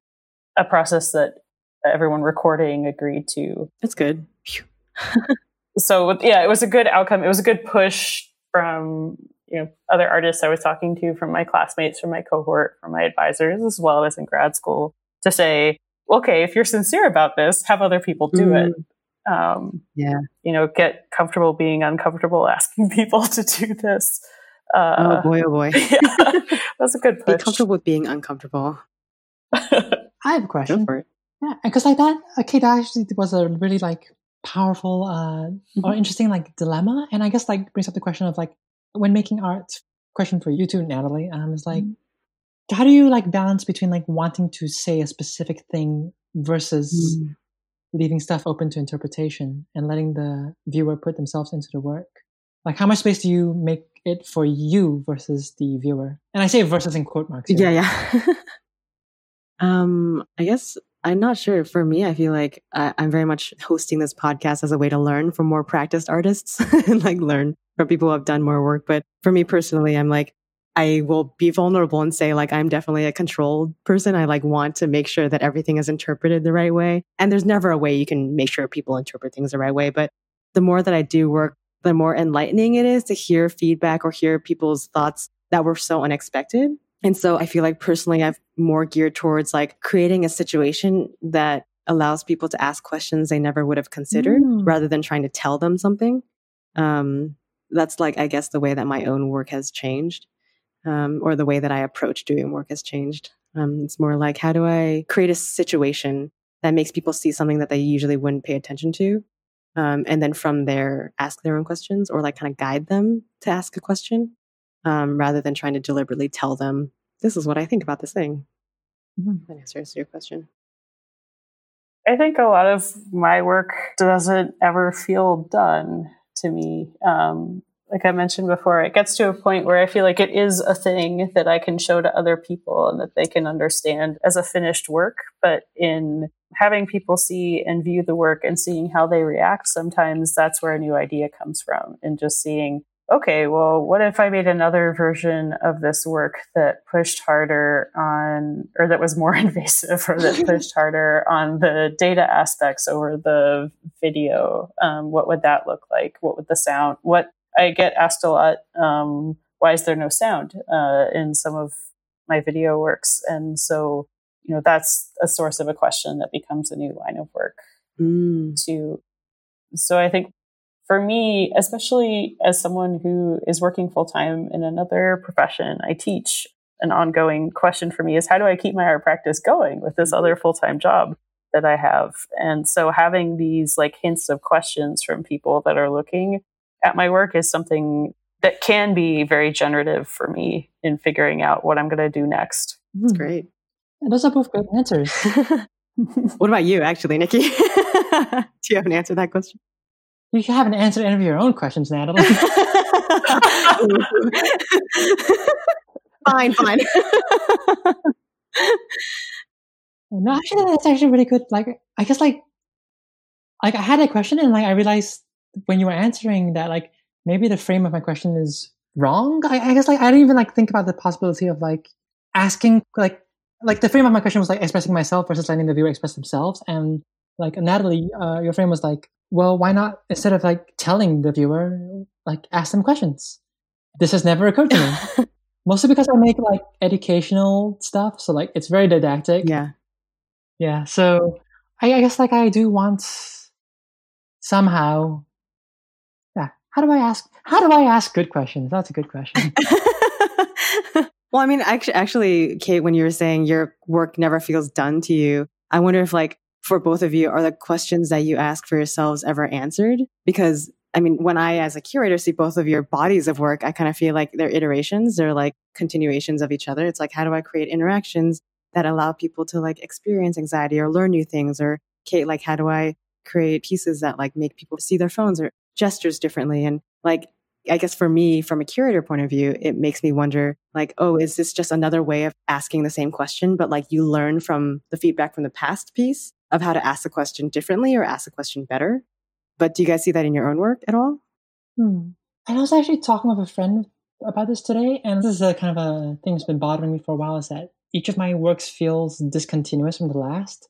a process that everyone recording agreed to. That's good. [laughs] so yeah, it was a good outcome. It was a good push from you know other artists I was talking to, from my classmates, from my cohort, from my advisors, as well as in grad school, to say, okay, if you're sincere about this, have other people do mm. it. Um, yeah, you know, get comfortable being uncomfortable, [laughs] asking people to do this. Uh, oh boy, oh boy, [laughs] yeah, that's a good push. Be comfortable with being uncomfortable. [laughs] I have a question. For yeah, because like that, okay, that actually was a really like powerful uh, mm-hmm. or interesting like dilemma, and I guess like brings up the question of like when making art. Question for you too, Natalie. Um, is like, mm-hmm. how do you like balance between like wanting to say a specific thing versus mm. leaving stuff open to interpretation and letting the viewer put themselves into the work? Like, how much space do you make it for you versus the viewer? And I say versus in quote marks. Here. Yeah, yeah. [laughs] Um, I guess I'm not sure. For me, I feel like I, am very much hosting this podcast as a way to learn from more practiced artists [laughs] and like learn from people who have done more work. But for me personally, I'm like, I will be vulnerable and say like I'm definitely a controlled person. I like want to make sure that everything is interpreted the right way. And there's never a way you can make sure people interpret things the right way. But the more that I do work, the more enlightening it is to hear feedback or hear people's thoughts that were so unexpected. And so I feel like personally, I've more geared towards like creating a situation that allows people to ask questions they never would have considered mm. rather than trying to tell them something. Um, that's like, I guess, the way that my own work has changed, um, or the way that I approach doing work has changed. Um, it's more like, how do I create a situation that makes people see something that they usually wouldn't pay attention to? Um, and then from there, ask their own questions or like kind of guide them to ask a question um, rather than trying to deliberately tell them, this is what I think about this thing. Mm-hmm. That answers your question. I think a lot of my work doesn't ever feel done to me. Um, like I mentioned before, it gets to a point where I feel like it is a thing that I can show to other people and that they can understand as a finished work. But in having people see and view the work and seeing how they react, sometimes that's where a new idea comes from. And just seeing okay, well, what if I made another version of this work that pushed harder on, or that was more [laughs] invasive, or that [laughs] pushed harder on the data aspects over the video? Um, what would that look like? What would the sound? What I get asked a lot, um, why is there no sound uh, in some of my video works? And so, you know, that's a source of a question that becomes a new line of work mm. to. So I think for me, especially as someone who is working full time in another profession, I teach. An ongoing question for me is how do I keep my art practice going with this other full time job that I have? And so having these like hints of questions from people that are looking at my work is something that can be very generative for me in figuring out what I'm going to do next. That's hmm. great. And those are both good answers. [laughs] what about you, actually, Nicky? [laughs] do you have an answer to that question? You haven't answered any of your own questions, Natalie. [laughs] fine, fine. Oh, no, actually, that's actually really good. Like, I guess, like, like I had a question, and like I realized when you were answering that, like, maybe the frame of my question is wrong. I, I guess, like, I didn't even like think about the possibility of like asking, like, like the frame of my question was like expressing myself versus letting the viewer express themselves, and like Natalie, uh, your frame was like well, why not instead of like telling the viewer, like ask them questions? This has never occurred to me. [laughs] Mostly because I make like educational stuff, so like it's very didactic. Yeah, yeah. So I, I guess like I do want somehow, yeah, how do I ask? How do I ask good questions? That's a good question. [laughs] well, I mean, actually, actually, Kate, when you were saying your work never feels done to you, I wonder if, like, for both of you, are the questions that you ask for yourselves ever answered? Because I mean, when I, as a curator, see both of your bodies of work, I kind of feel like they're iterations. They're like continuations of each other. It's like, how do I create interactions that allow people to like experience anxiety or learn new things? Or Kate, like, how do I create pieces that like make people see their phones or gestures differently? And like, I guess for me, from a curator point of view, it makes me wonder, like, oh, is this just another way of asking the same question, but like you learn from the feedback from the past piece of how to ask the question differently or ask the question better? But do you guys see that in your own work at all? Hmm. I was actually talking with a friend about this today, and this is a kind of a thing that's been bothering me for a while. Is that each of my works feels discontinuous from the last.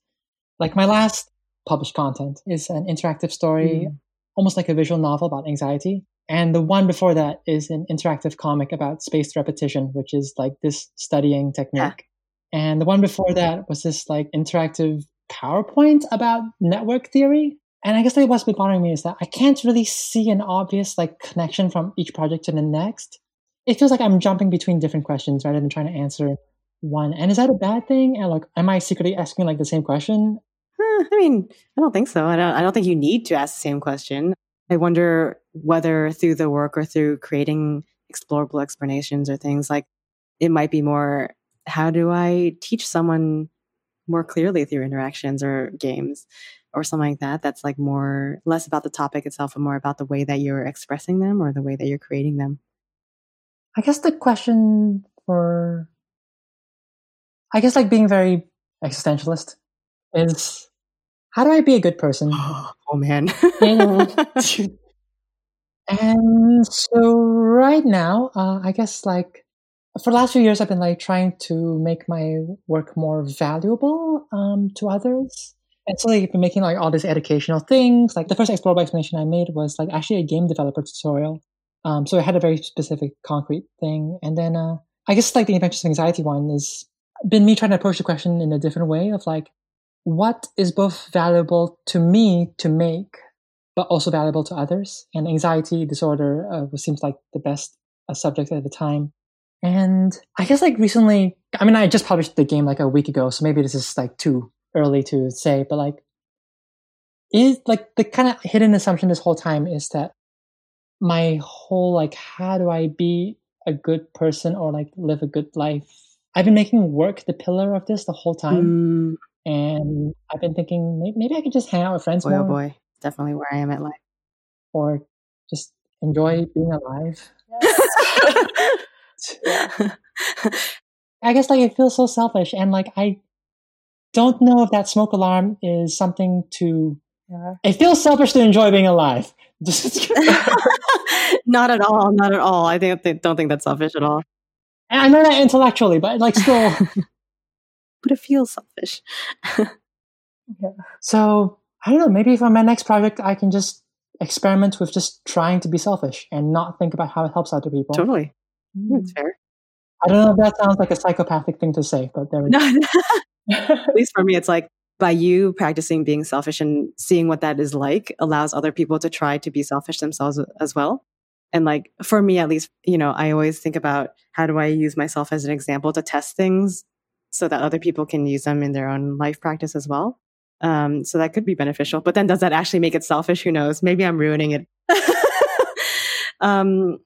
Like my last published content is an interactive story, mm. almost like a visual novel about anxiety. And the one before that is an interactive comic about spaced repetition, which is like this studying technique. Yeah. And the one before that was this like interactive PowerPoint about network theory. And I guess like what's been bothering me is that I can't really see an obvious like connection from each project to the next. It feels like I'm jumping between different questions rather than trying to answer one. And is that a bad thing? And like, am I secretly asking like the same question? I mean, I don't think so. I don't. I don't think you need to ask the same question. I wonder whether through the work or through creating explorable explanations or things like it might be more. How do I teach someone more clearly through interactions or games? or something like that that's like more less about the topic itself and more about the way that you're expressing them or the way that you're creating them i guess the question for i guess like being very existentialist is how do i be a good person [gasps] oh man [laughs] [laughs] and so right now uh, i guess like for the last few years i've been like trying to make my work more valuable um, to others and so like, I've been making like all these educational things. Like the first explorable explanation I made was like actually a game developer tutorial. Um, so it had a very specific, concrete thing. And then uh, I guess like the Adventures Anxiety one is been me trying to approach the question in a different way of like, what is both valuable to me to make, but also valuable to others? And anxiety disorder uh, seems like the best uh, subject at the time. And I guess like recently, I mean, I just published the game like a week ago, so maybe this is like too early to say, but like, is like the kind of hidden assumption this whole time is that my whole like, how do I be a good person or like live a good life? I've been making work the pillar of this the whole time. Mm. And I've been thinking maybe, maybe, I could just hang out with friends boy, more. Oh boy, definitely where I am at life. Or just enjoy being alive. [laughs] yeah. [laughs] I guess like it feels so selfish and like I don't know if that smoke alarm is something to. Yeah. It feels selfish to enjoy being alive. [laughs] [laughs] not at all. Not at all. I think, don't think that's selfish at all. And I know that intellectually, but like still. but it feels selfish. yeah. So I don't know. Maybe for my next project, I can just experiment with just trying to be selfish and not think about how it helps other people. Totally. Mm. That's fair. I don't know if that sounds like a psychopathic thing to say, but there we go. [laughs] At least for me, it's like by you practicing being selfish and seeing what that is like allows other people to try to be selfish themselves as well. And like for me, at least, you know, I always think about how do I use myself as an example to test things so that other people can use them in their own life practice as well. Um, so that could be beneficial. But then does that actually make it selfish? Who knows? Maybe I'm ruining it. [laughs] um,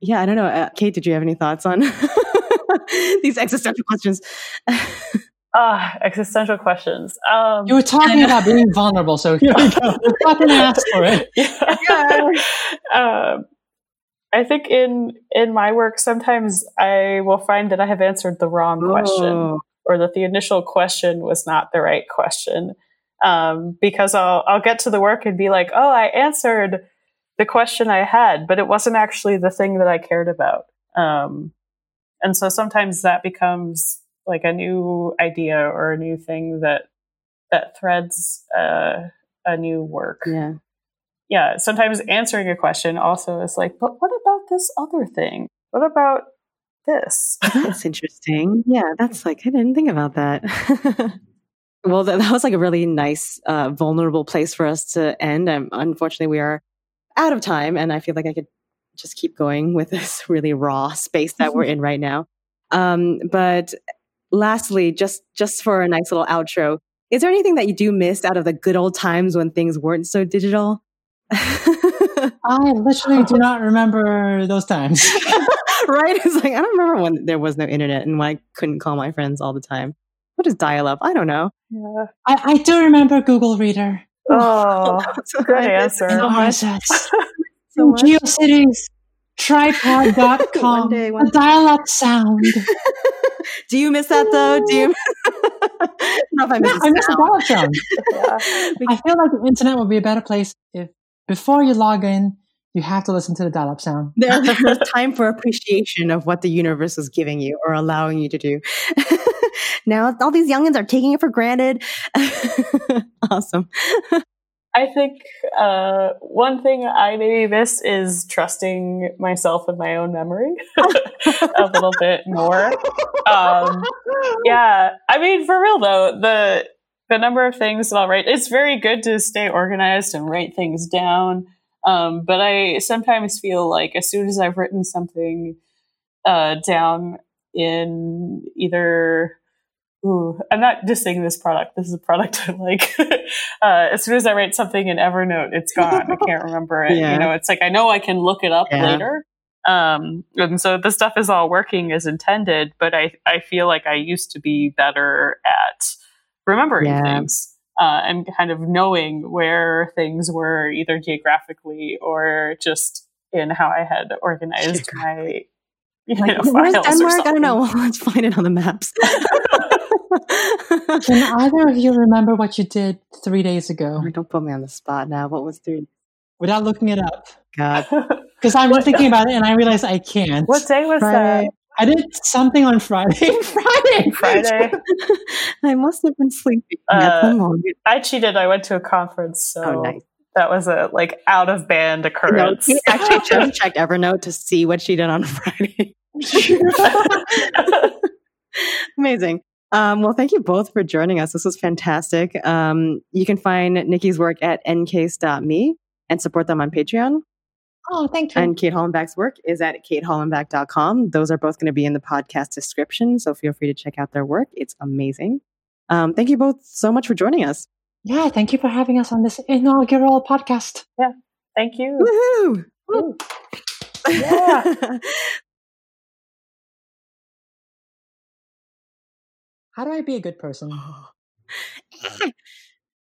yeah, I don't know. Uh, Kate, did you have any thoughts on [laughs] these existential questions? Ah, uh, existential questions. Um, you were talking about being vulnerable, so here we go. fucking ask for it. [laughs] Yeah. um, I think in in my work, sometimes I will find that I have answered the wrong question, oh. or that the initial question was not the right question. Um, because I'll I'll get to the work and be like, oh, I answered the question I had, but it wasn't actually the thing that I cared about. Um, and so sometimes that becomes like a new idea or a new thing that that threads uh, a new work. Yeah. Yeah. Sometimes answering a question also is like, but what about this other thing? What about this? [laughs] that's interesting. Yeah, that's like I didn't think about that. [laughs] well, that, that, was like a really nice, uh, vulnerable place for us to end. Um, unfortunately, we are out of time, and I feel like I could just keep going with [laughs] this really raw space that we're [laughs] in right now. Um, but lastly, just just for a nice little outro, is there anything that you do miss out of the good old times when things weren't so digital? [laughs] I literally do not remember those times. right? It's like I don't remember when there was no internet and when I couldn't call my friends all the time. What is dial up? I don't know. Yeah. I, I do remember Google Reader. Oh, [laughs] good answer. And So much. RSS. So. GeoCities. Tripod.com. [laughs] One day, one the dial-up sound. [laughs] Do you miss that though? Do you? I don't know if I miss Yeah, the I miss the dial-up sound. Yeah. I feel like the internet would be a better place if before you log in, you have to listen to the dial-up sound. There- There's time for appreciation of what the universe is giving you or allowing you to do. [laughs] now all these youngins are taking it for granted. [laughs] awesome. I think uh, one thing I maybe miss is trusting myself and my own memory [laughs] a little bit more. Um, yeah, I mean, for real though, the the number of things that I'll write, it's very good to stay organized and write things down. Um, but I sometimes feel like as soon as I've written something uh, down in either Ooh, I'm not just saying this product. This is a product [laughs] I like. [laughs] uh, as soon as I write something in Evernote, it's gone. I can't remember it. Yeah. You know, it's like I know I can look it up Yeah. later. Um, and so the stuff is all working as intended, but I, I feel like I used to be better at remembering Yeah. things uh, and kind of knowing where things were either geographically or just in how I had organized my you Like, know, where's Denmark? I don't know. [laughs] Let's find it on the maps. Can [laughs] either of you remember what you did three days ago don't put me on the spot now. What was three? without looking it up? God. [laughs] Because I'm What- thinking [laughs] about it and I realized I can't. what day was Friday. I did something on Friday. Friday. Friday. I must have been sleeping Uh. I cheated. I went to a conference, so Oh, nice. that was a like out of band No, occurrence. she actually just checked Evernote to see what she did on Friday. Amazing. Um, well, thank you both for joining us. This was fantastic. Um, you can find Nicky's work at ncase.me and support them on Patreon. Oh, thank you. And Kate Hollenbach's work is at katehollenbach.com. Those are both going to be in the podcast description, so feel free to check out their work. It's amazing. Um, thank you both so much for joining us. yeah, thank you for having us on this inaugural podcast. Yeah, thank you. Woohoo! Yeah. [laughs] How do I be a good person? [laughs]